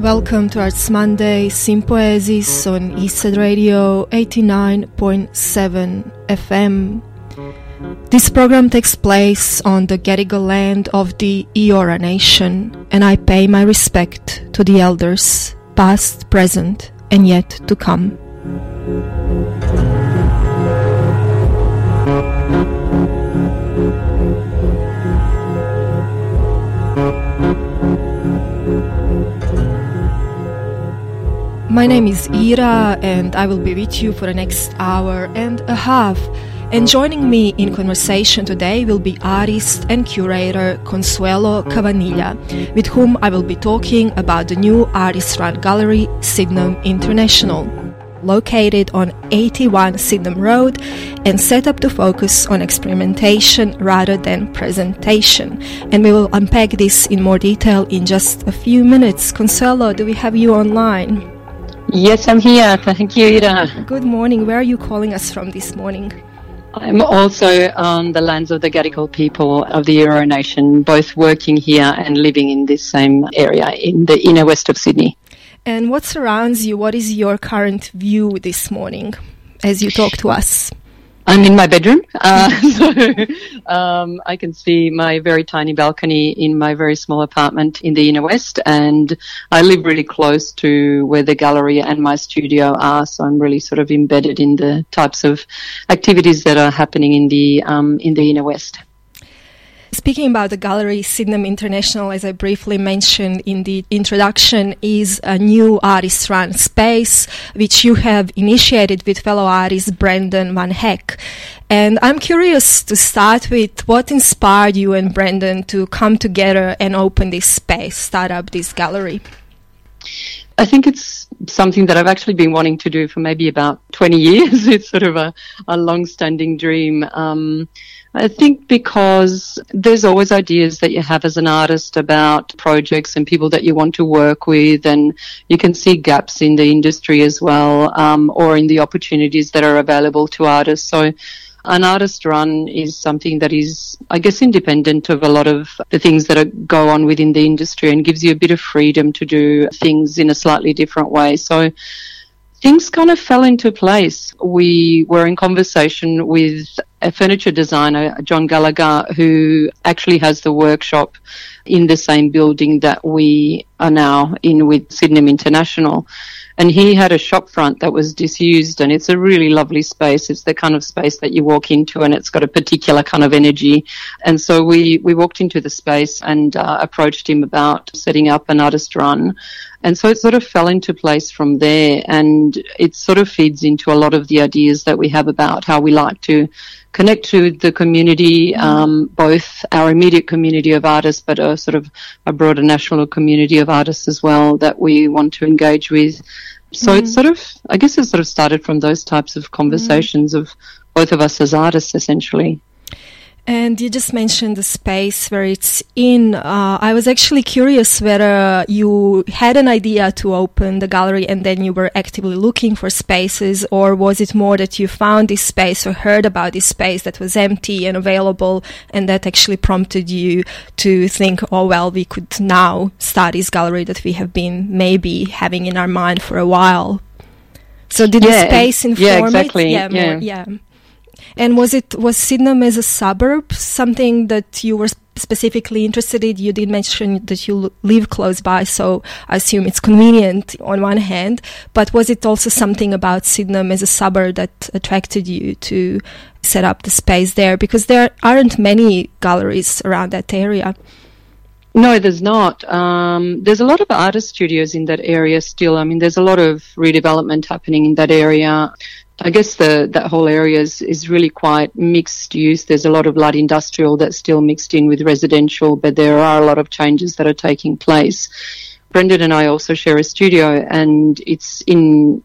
Welcome to Arts Monday Sympoiesis on Eastside Radio 89.7 FM. This program takes place on the Gadigal land of the Eora Nation, and I pay my respect to the elders, past, present, and yet to come. My name is Ira, and I will be with you for the next hour and a half. And joining me in conversation today will be artist and curator Consuelo Cavaniglia, with whom I will be talking about the new artist run gallery Sydenham International. Located on 81 Sydenham Road and set up to focus on experimentation rather than presentation. And we will unpack this in more detail in just a few minutes. Consuelo, do we have you online? Yes, I'm here. Thank you, Ira. Good morning. Where are you calling us from this morning? I'm also on the lands of the Gadigal people of the Eora Nation, both working here and living in this same area in the inner west of Sydney. And what surrounds you? What is your current view this morning as you talk to us? I'm in my bedroom, uh, so um, I can see my very tiny balcony in my very small apartment in the inner west, and I live really close to where the gallery and my studio are. So I'm really sort of embedded in the types of activities that are happening in the um, in the inner west. Speaking about the gallery, Sydenham International, as I briefly mentioned in the introduction, is a new artist run space which you have initiated with fellow artist Brendan Van Hek. And I'm curious to start with what inspired you and Brendan to come together and open this space, start up this gallery? I think it's something that I've actually been wanting to do for maybe about 20 years. it's sort of a, a long standing dream. Um, I think because there's always ideas that you have as an artist about projects and people that you want to work with, and you can see gaps in the industry as well, um, or in the opportunities that are available to artists. So, an artist run is something that is, I guess, independent of a lot of the things that are, go on within the industry and gives you a bit of freedom to do things in a slightly different way. So, things kind of fell into place. We were in conversation with a furniture designer, John Gallagher, who actually has the workshop in the same building that we are now in with Sydenham International. And he had a shop front that was disused and it's a really lovely space. It's the kind of space that you walk into and it's got a particular kind of energy. And so we, we walked into the space and uh, approached him about setting up an artist run. And so it sort of fell into place from there and it sort of feeds into a lot of the ideas that we have about how we like to connect to the community, um, both our immediate community of artists, but a sort of a broader national community of artists as well that we want to engage with. So mm. it's sort of, I guess it sort of started from those types of conversations mm. of both of us as artists essentially. And you just mentioned the space where it's in. Uh, I was actually curious whether you had an idea to open the gallery and then you were actively looking for spaces, or was it more that you found this space or heard about this space that was empty and available, and that actually prompted you to think, oh, well, we could now start this gallery that we have been maybe having in our mind for a while. So did yeah, the space inform yeah, exactly. it? Yeah, yeah. More, yeah. And was it was Sydenham as a suburb something that you were specifically interested in? You did mention that you live close by, so I assume it's convenient on one hand. But was it also something about Sydenham as a suburb that attracted you to set up the space there? Because there aren't many galleries around that area. No, there's not. Um, there's a lot of artist studios in that area still. I mean, there's a lot of redevelopment happening in that area. I guess the that whole area is, is really quite mixed use. There's a lot of light industrial that's still mixed in with residential, but there are a lot of changes that are taking place. Brendan and I also share a studio, and it's in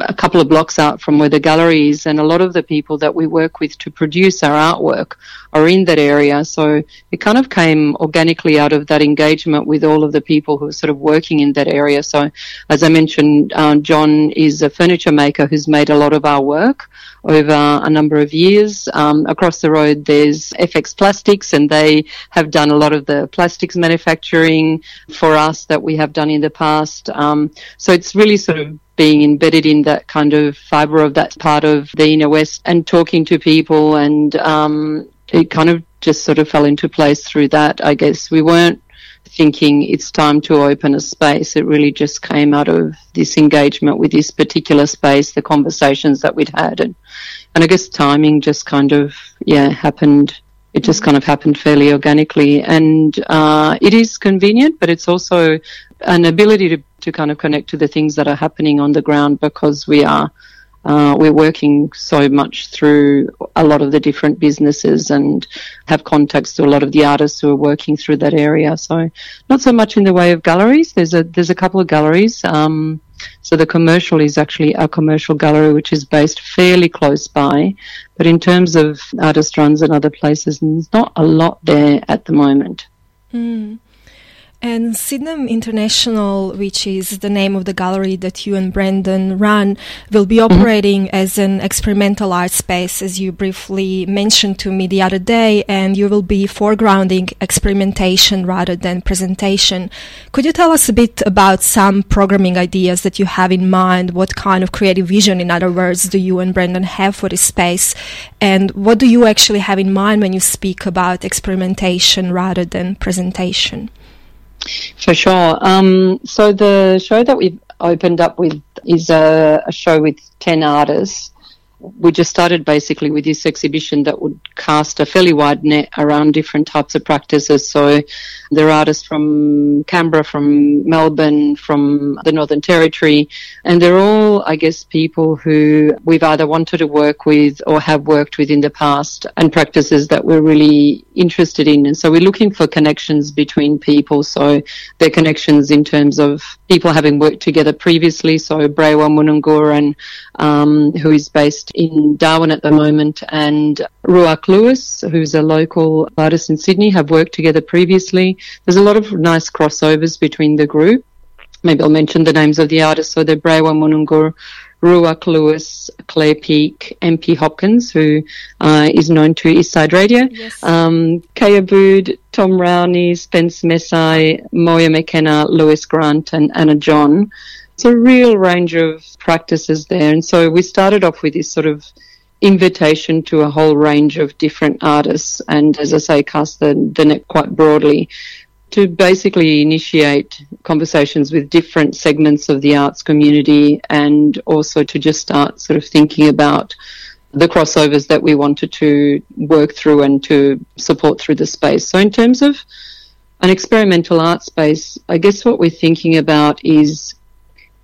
a couple of blocks out from where the gallery is, and a lot of the people that we work with to produce our artwork are in that area. So it kind of came organically out of that engagement with all of the people who are sort of working in that area. So, as I mentioned, uh, John is a furniture maker who's made a lot of our work over a number of years. Um, across the road, there's FX Plastics, and they have done a lot of the plastics manufacturing for us that we have done in the past. Um, so it's really sort of being embedded in that kind of fibre of that part of the inner west and talking to people and um, it kind of just sort of fell into place through that. I guess we weren't thinking it's time to open a space. It really just came out of this engagement with this particular space, the conversations that we'd had, and and I guess timing just kind of yeah happened. It just kind of happened fairly organically, and uh, it is convenient, but it's also an ability to to kind of connect to the things that are happening on the ground because we are uh, we're working so much through a lot of the different businesses and have contacts to a lot of the artists who are working through that area. So not so much in the way of galleries. There's a there's a couple of galleries. Um, so the commercial is actually a commercial gallery which is based fairly close by, but in terms of artist runs and other places, there's not a lot there at the moment. Mm. And Sydenham International, which is the name of the gallery that you and Brendan run, will be mm-hmm. operating mm-hmm. as an experimental art space, as you briefly mentioned to me the other day, and you will be foregrounding experimentation rather than presentation. Could you tell us a bit about some programming ideas that you have in mind? What kind of creative vision, in other words, do you and Brendan have for this space? And what do you actually have in mind when you speak about experimentation rather than presentation? For sure. Um, so the show that we've opened up with is a, a show with 10 artists we just started basically with this exhibition that would cast a fairly wide net around different types of practices. So there are artists from Canberra, from Melbourne, from the Northern Territory, and they're all, I guess, people who we've either wanted to work with or have worked with in the past and practices that we're really interested in. And so we're looking for connections between people. So their connections in terms of people having worked together previously. So Brewa Munungur, um, who is based in Darwin at the moment, and Ruark Lewis, who's a local artist in Sydney, have worked together previously. There's a lot of nice crossovers between the group. Maybe I'll mention the names of the artists. So they're Brewa Munungur, Ruak Lewis, Claire Peak, MP Hopkins, who uh, is known to Eastside Radio, yes. um, Kay Abude, Tom Rowney, Spence Messih, Moya McKenna, Lewis Grant, and Anna John. It's a real range of practices there. And so we started off with this sort of invitation to a whole range of different artists and, as I say, cast the, the net quite broadly to basically initiate conversations with different segments of the arts community and also to just start sort of thinking about the crossovers that we wanted to work through and to support through the space. So in terms of an experimental art space, I guess what we're thinking about is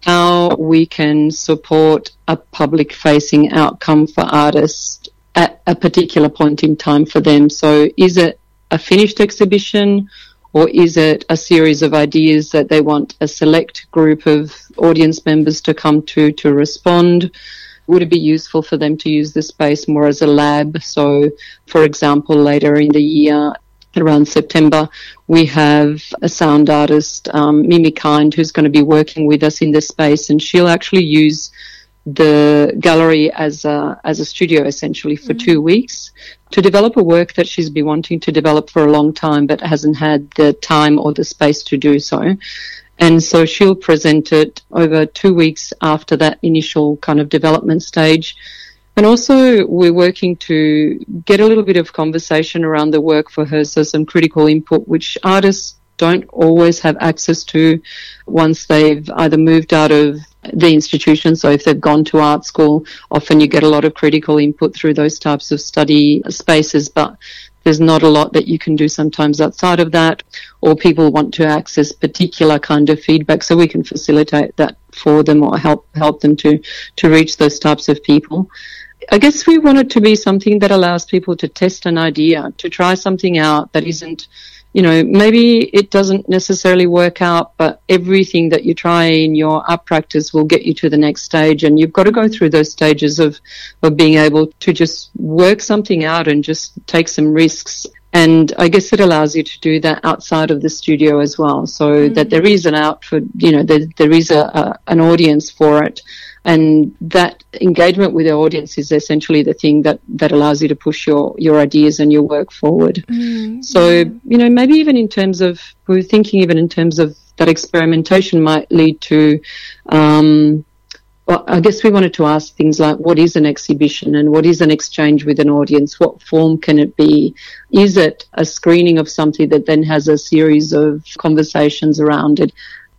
how we can support a public facing outcome for artists at a particular point in time for them. So is it a finished exhibition? Or is it a series of ideas that they want a select group of audience members to come to to respond? Would it be useful for them to use the space more as a lab? So, for example, later in the year, around September, we have a sound artist, um, Mimi Kind, who's going to be working with us in this space, and she'll actually use the gallery as a, as a studio essentially for mm-hmm. two weeks to develop a work that she's been wanting to develop for a long time but hasn't had the time or the space to do so. And so she'll present it over two weeks after that initial kind of development stage. And also, we're working to get a little bit of conversation around the work for her, so some critical input, which artists don't always have access to once they've either moved out of the institution. So if they've gone to art school, often you get a lot of critical input through those types of study spaces, but there's not a lot that you can do sometimes outside of that, or people want to access particular kind of feedback, so we can facilitate that for them or help help them to to reach those types of people. I guess we want it to be something that allows people to test an idea, to try something out that isn't you know, maybe it doesn't necessarily work out, but everything that you try in your art practice will get you to the next stage. And you've got to go through those stages of, of being able to just work something out and just take some risks. And I guess it allows you to do that outside of the studio as well, so mm-hmm. that there is an out for, you know, there, there is a, a, an audience for it and that engagement with the audience is essentially the thing that, that allows you to push your, your ideas and your work forward. Mm, so, you know, maybe even in terms of, we're thinking even in terms of that experimentation might lead to, um, well, I guess we wanted to ask things like what is an exhibition and what is an exchange with an audience? What form can it be? Is it a screening of something that then has a series of conversations around it?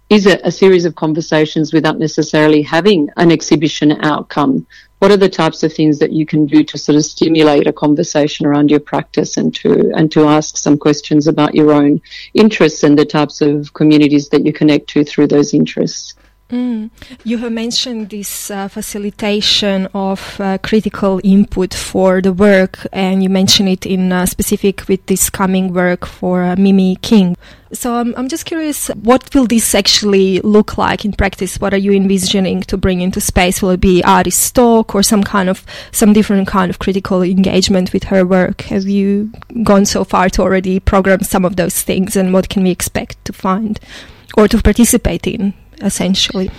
is it a series of conversations without necessarily having an exhibition outcome? What are the types of things that you can do to sort of stimulate a conversation around your practice and to and to ask some questions about your own interests and the types of communities that you connect to through those interests? Mm. You have mentioned this uh, facilitation of uh, critical input for the work, and you mentioned it in uh, specific with this coming work for uh, Mimi King. So I'm, I'm just curious, what will this actually look like in practice? What are you envisioning to bring into space? Will it be artist talk or some kind of some different kind of critical engagement with her work? Have you gone so far to already program some of those things, and what can we expect to find or to participate in? Essentially.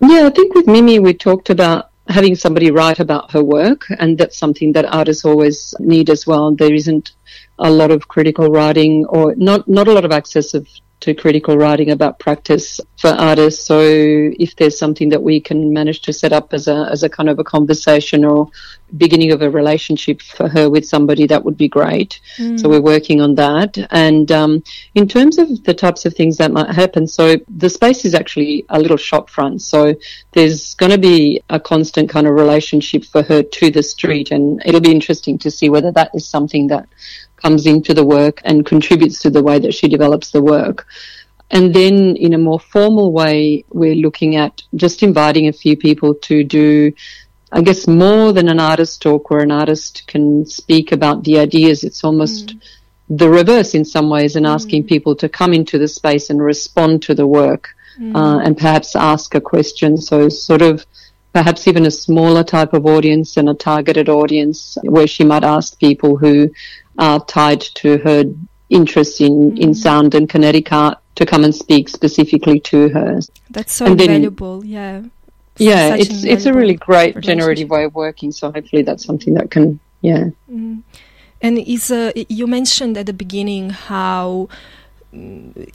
Yeah, I think with Mimi, we talked about having somebody write about her work, and that's something that artists always need as well. There isn't a lot of critical writing or not, not a lot of access of to critical writing about practice for artists. So if there's something that we can manage to set up as a as a kind of a conversation or beginning of a relationship for her with somebody, that would be great. Mm. So we're working on that. And um, in terms of the types of things that might happen, so the space is actually a little shop front. So there's going to be a constant kind of relationship for her to the street, and it'll be interesting to see whether that is something that comes into the work and contributes to the way that she develops the work. And then in a more formal way, we're looking at just inviting a few people to do, I guess, more than an artist talk where an artist can speak about the ideas. It's almost mm. the reverse in some ways and mm. asking people to come into the space and respond to the work mm. uh, and perhaps ask a question. So sort of perhaps even a smaller type of audience and a targeted audience where she might ask people who are tied to her interest in, mm. in sound and kinetic art to come and speak specifically to her. That's so then, valuable, yeah. Yeah, it's it's a really great generative way of working. So hopefully that's something that can, yeah. Mm. And is uh, you mentioned at the beginning how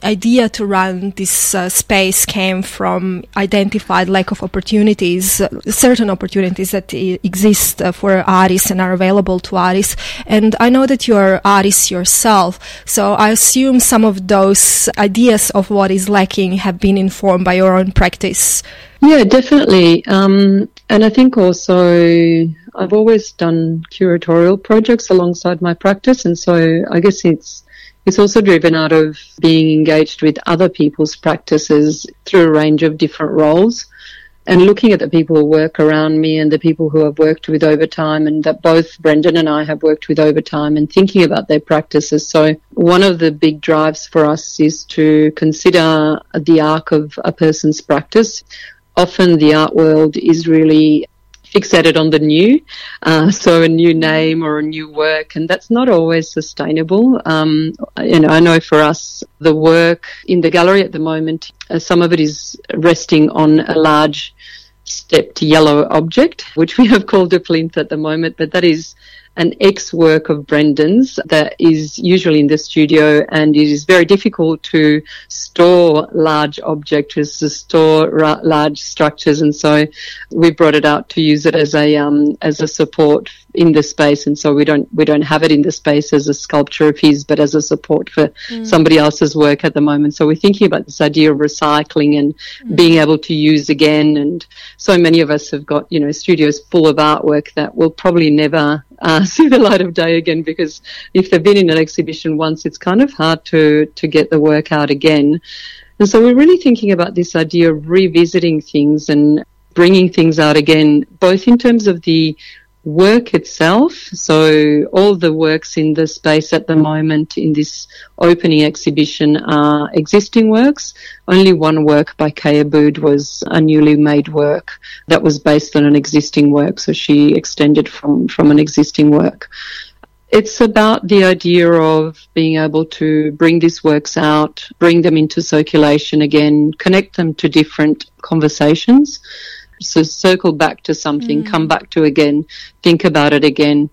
idea to run this uh, space came from identified lack of opportunities, uh, certain opportunities that I- exist uh, for artists and are available to artists. And I know that you're artists yourself, so I assume some of those ideas of what is lacking have been informed by your own practice. Yeah, definitely. Um, and I think also I've always done curatorial projects alongside my practice, and so I guess it's it's also driven out of being engaged with other people's practices through a range of different roles and looking at the people who work around me and the people who I've worked with over time and that both Brendan and I have worked with over time and thinking about their practices. So one of the big drives for us is to consider the arc of a person's practice. Often the art world is really fixated on the new, uh, so a new name or a new work, and that's not always sustainable. Um, you know, I know for us, the work in the gallery at the moment, uh, some of it is resting on a large stepped yellow object, which we have called a plinth at the moment, but that is an ex work of Brendan's that is usually in the studio and it is very difficult to store large objects, to store large structures. And so we brought it out to use it as a, um, as a support in the space. And so we don't, we don't have it in the space as a sculpture of his, but as a support for mm. somebody else's work at the moment. So we're thinking about this idea of recycling and mm. being able to use again. And so many of us have got, you know, studios full of artwork that will probably never uh, see the light of day again because if they've been in an exhibition once, it's kind of hard to, to get the work out again. And so we're really thinking about this idea of revisiting things and bringing things out again, both in terms of the work itself. So all the works in the space at the moment in this opening exhibition are existing works. Only one work by Kay Abude was a newly made work that was based on an existing work. So she extended from, from an existing work. It's about the idea of being able to bring these works out, bring them into circulation again, connect them to different conversations so circle back to something, mm. come back to again, think about it again.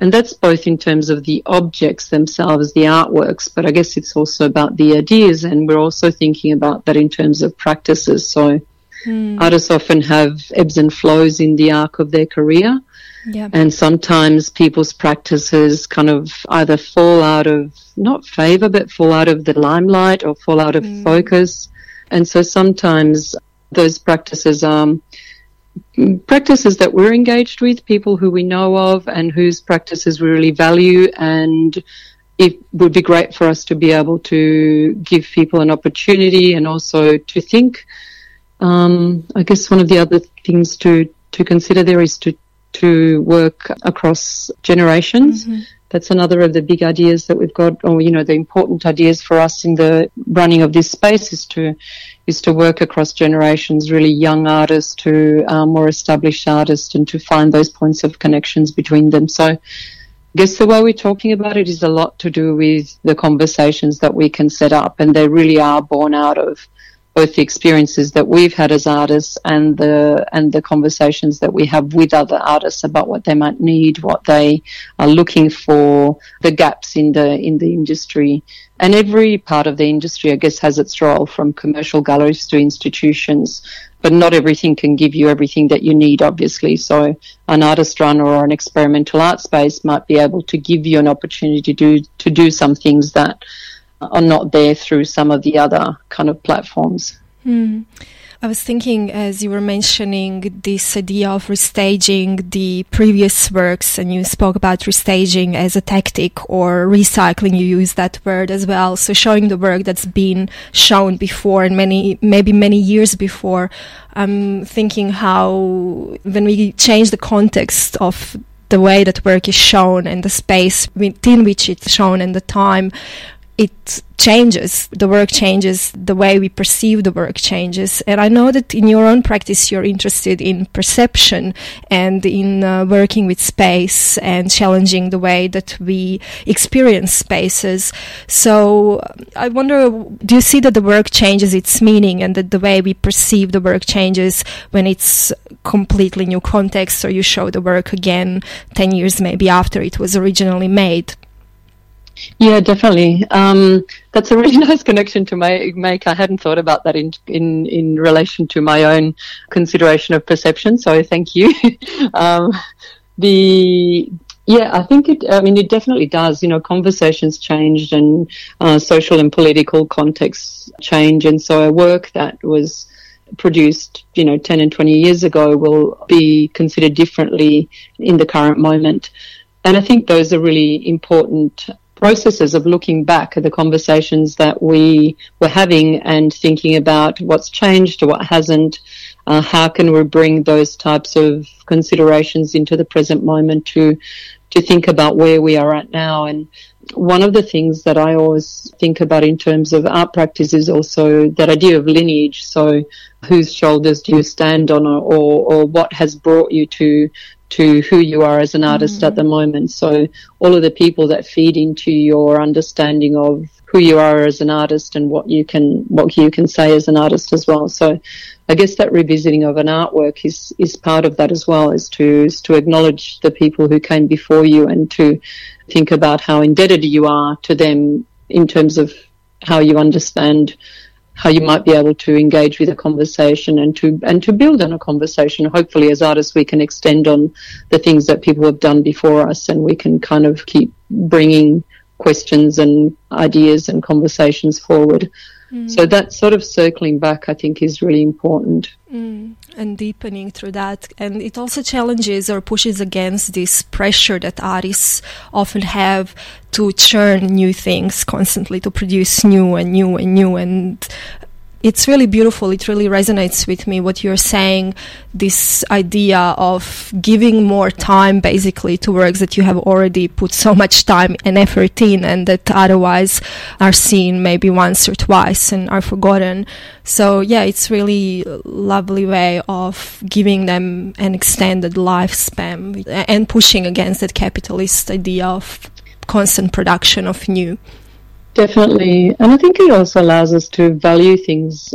And that's both in terms of the objects themselves, the artworks, but I guess it's also about the ideas. And we're also thinking about that in terms of practices. So mm. artists often have ebbs and flows in the arc of their career. Yep. And sometimes people's practices kind of either fall out of not favor, but fall out of the limelight or fall out of mm. focus. And so sometimes those practices um, practices that we're engaged with, people who we know of and whose practices we really value. And it would be great for us to be able to give people an opportunity and also to think. Um, I guess one of the other things to, to consider there is to, to work across generations. Mm-hmm that's another of the big ideas that we've got, or you know, the important ideas for us in the running of this space is to is to work across generations, really young artists to um, more established artists, and to find those points of connections between them. So, I guess the way we're talking about it is a lot to do with the conversations that we can set up, and they really are born out of both the experiences that we've had as artists and the and the conversations that we have with other artists about what they might need, what they are looking for, the gaps in the in the industry. And every part of the industry, I guess, has its role from commercial galleries to institutions. But not everything can give you everything that you need, obviously. So an artist run or an experimental art space might be able to give you an opportunity to do to do some things that are not there through some of the other kind of platforms. Mm. I was thinking as you were mentioning this idea of restaging the previous works, and you spoke about restaging as a tactic or recycling. You use that word as well. So showing the work that's been shown before and many, maybe many years before. I'm thinking how when we change the context of the way that work is shown and the space within which it's shown and the time it changes the work changes the way we perceive the work changes. And i know that in your own practice you're interested in perception and in uh, working with space and challenging the way that we experience spaces. So i wonder do you see that the work changes its meaning and that the way we perceive the work changes when it's completely new context or you show the work again 10 years maybe after it was originally made yeah, definitely. Um, that's a really nice connection to make. I hadn't thought about that in in in relation to my own consideration of perception. So thank you. um, the yeah, I think it. I mean, it definitely does. You know, conversations changed and uh, social and political contexts change, and so a work that was produced, you know, 10 and 20 years ago will be considered differently in the current moment. And I think those are really important processes of looking back at the conversations that we were having and thinking about what's changed or what hasn't. Uh, how can we bring those types of considerations into the present moment to to think about where we are at now? And one of the things that I always think about in terms of art practice is also that idea of lineage. So, whose shoulders do you stand on, or, or what has brought you to to who you are as an artist mm. at the moment. So all of the people that feed into your understanding of who you are as an artist and what you can what you can say as an artist as well. So I guess that revisiting of an artwork is is part of that as well, is to is to acknowledge the people who came before you and to think about how indebted you are to them in terms of how you understand how you might be able to engage with a conversation and to and to build on a conversation. Hopefully, as artists, we can extend on the things that people have done before us, and we can kind of keep bringing questions and ideas and conversations forward. Mm. So that sort of circling back, I think, is really important. Mm. And deepening through that. And it also challenges or pushes against this pressure that artists often have to churn new things constantly, to produce new and new and new. And it's really beautiful. It really resonates with me what you're saying. This idea of giving more time basically to works that you have already put so much time and effort in and that otherwise are seen maybe once or twice and are forgotten. So yeah, it's really lovely way of giving them an extended lifespan and pushing against that capitalist idea of constant production of new. Definitely, and I think it also allows us to value things.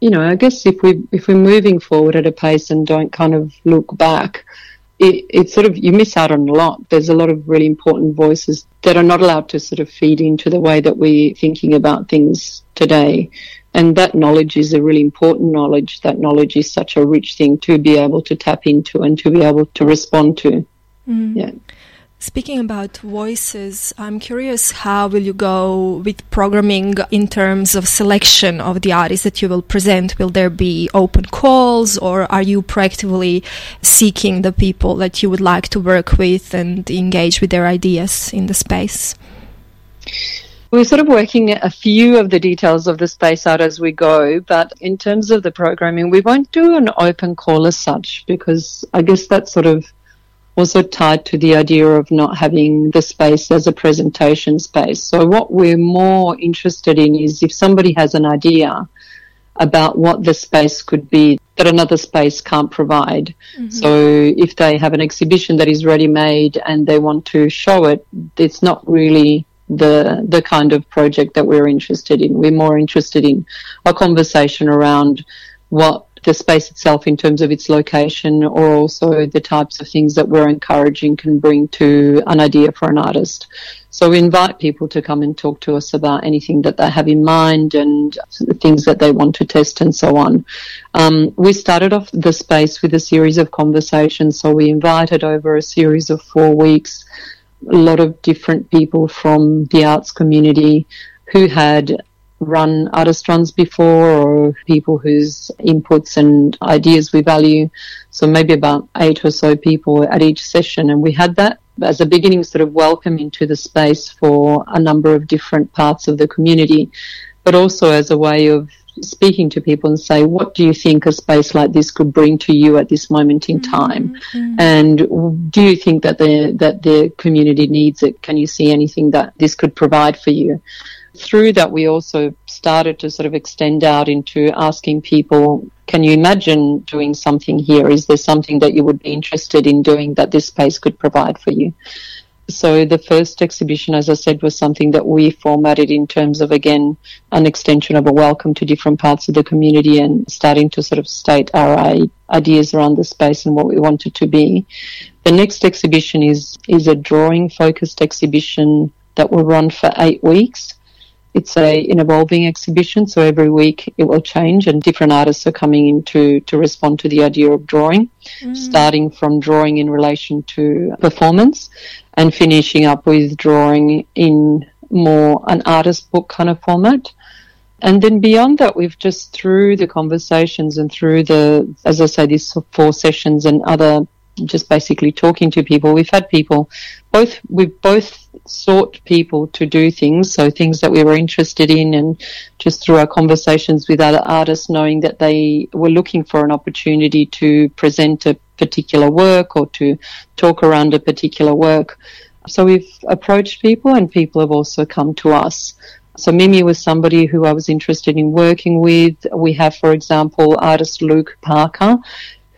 You know, I guess if we if we're moving forward at a pace and don't kind of look back, it, it's sort of you miss out on a lot. There's a lot of really important voices that are not allowed to sort of feed into the way that we're thinking about things today. And that knowledge is a really important knowledge. That knowledge is such a rich thing to be able to tap into and to be able to respond to. Mm. Yeah. Speaking about voices, I'm curious how will you go with programming in terms of selection of the artists that you will present? Will there be open calls or are you proactively seeking the people that you would like to work with and engage with their ideas in the space? We're sort of working a few of the details of the space out as we go, but in terms of the programming, we won't do an open call as such because I guess that's sort of also tied to the idea of not having the space as a presentation space. So what we're more interested in is if somebody has an idea about what the space could be that another space can't provide. Mm-hmm. So if they have an exhibition that is ready made and they want to show it, it's not really the the kind of project that we're interested in. We're more interested in a conversation around what the space itself in terms of its location or also the types of things that we're encouraging can bring to an idea for an artist. So we invite people to come and talk to us about anything that they have in mind and things that they want to test and so on. Um, we started off the space with a series of conversations. So we invited over a series of four weeks a lot of different people from the arts community who had run artist runs before or people whose inputs and ideas we value. So maybe about eight or so people at each session. And we had that as a beginning sort of welcome into the space for a number of different parts of the community, but also as a way of speaking to people and say, what do you think a space like this could bring to you at this moment in time? Mm-hmm. And do you think that the, that the community needs it? Can you see anything that this could provide for you? Through that, we also started to sort of extend out into asking people, can you imagine doing something here? Is there something that you would be interested in doing that this space could provide for you? So the first exhibition, as I said, was something that we formatted in terms of, again, an extension of a welcome to different parts of the community and starting to sort of state our ideas around the space and what we want it to be. The next exhibition is, is a drawing focused exhibition that will run for eight weeks. It's a an evolving exhibition, so every week it will change, and different artists are coming in to, to respond to the idea of drawing, mm. starting from drawing in relation to performance, and finishing up with drawing in more an artist book kind of format. And then beyond that, we've just through the conversations and through the, as I say, these four sessions and other just basically talking to people. We've had people both, we've both sought people to do things, so things that we were interested in and just through our conversations with other artists, knowing that they were looking for an opportunity to present a particular work or to talk around a particular work. So we've approached people and people have also come to us. So Mimi was somebody who I was interested in working with. We have, for example, artist Luke Parker,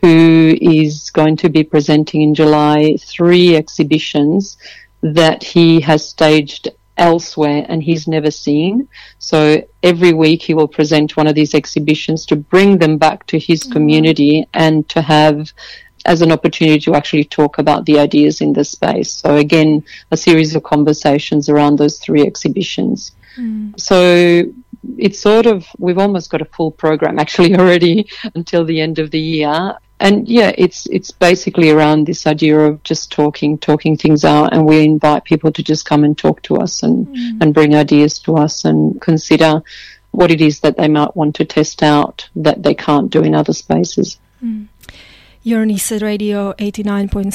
who is going to be presenting in July three exhibitions that he has staged elsewhere and he's never seen. So every week he will present one of these exhibitions to bring them back to his mm-hmm. community and to have as an opportunity to actually talk about the ideas in the space. So again, a series of conversations around those three exhibitions. Mm. So it's sort of, we've almost got a full program actually already until the end of the year and yeah, it's it's basically around this idea of just talking, talking things out, and we invite people to just come and talk to us and mm. and bring ideas to us and consider what it is that they might want to test out that they can't do in other spaces. Mm. You're on Eastside Radio 89.7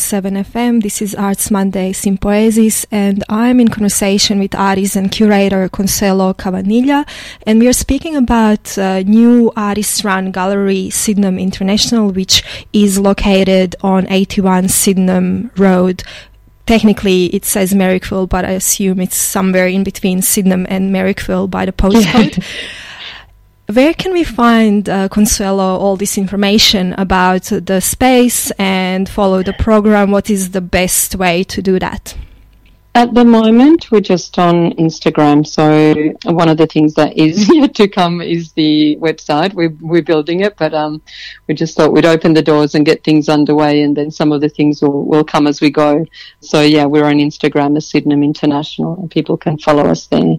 FM. This is Arts Monday Sympoiesis, and I'm in conversation with artist and curator Consuelo Cavaniglia, and we are speaking about new artist-run gallery, Sydenham International, which is located on 81 Sydenham Road. Technically, it says Merrickville, but I assume it's somewhere in between Sydenham and Merrickville by the postcode. Where can we find, uh, Consuelo, all this information about the space and follow the program? What is the best way to do that? At the moment, we're just on Instagram. So one of the things that is yet to come is the website. We're, we're building it, but um, we just thought we'd open the doors and get things underway, and then some of the things will, will come as we go. So yeah, we're on Instagram as Sydenham International, and people can follow us there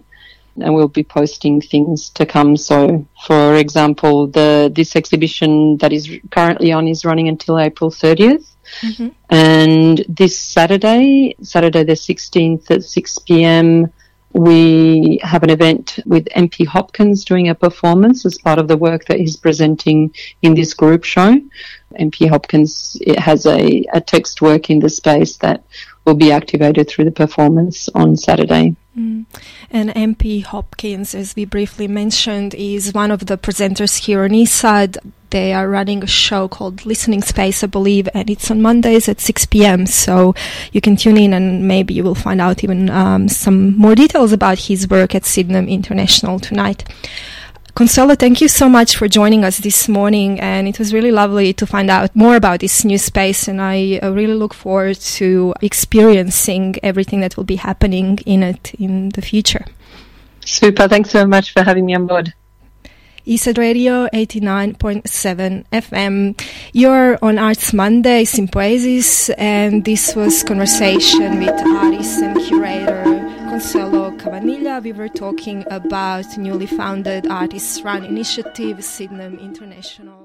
and we'll be posting things to come. So, for example, the this exhibition that is currently on is running until April 30th. Mm-hmm. And this Saturday, Saturday the 16th at 6 p.m., we have an event with MP Hopkins doing a performance as part of the work that he's presenting in this group show. MP Hopkins has a, a text work in the space that will be activated through the performance on Saturday. Mm. And MP Hopkins, as we briefly mentioned, is one of the presenters here on Eastside. They are running a show called Listening Space, I believe, and it's on Mondays at 6 p.m. So you can tune in and maybe you will find out even um, some more details about his work at Sydenham International tonight. Consuelo, thank you so much for joining us this morning, and it was really lovely to find out more about this new space. And I uh, really look forward to experiencing everything that will be happening in it in the future. Super. Thanks so much for having me on board. Eastside Radio 89.7 FM. You're on Arts Monday Sympoiesis, and this was conversation with artist and curator Consuelo Cavaniglia. We were talking about newly founded artists run initiative Sydenham International.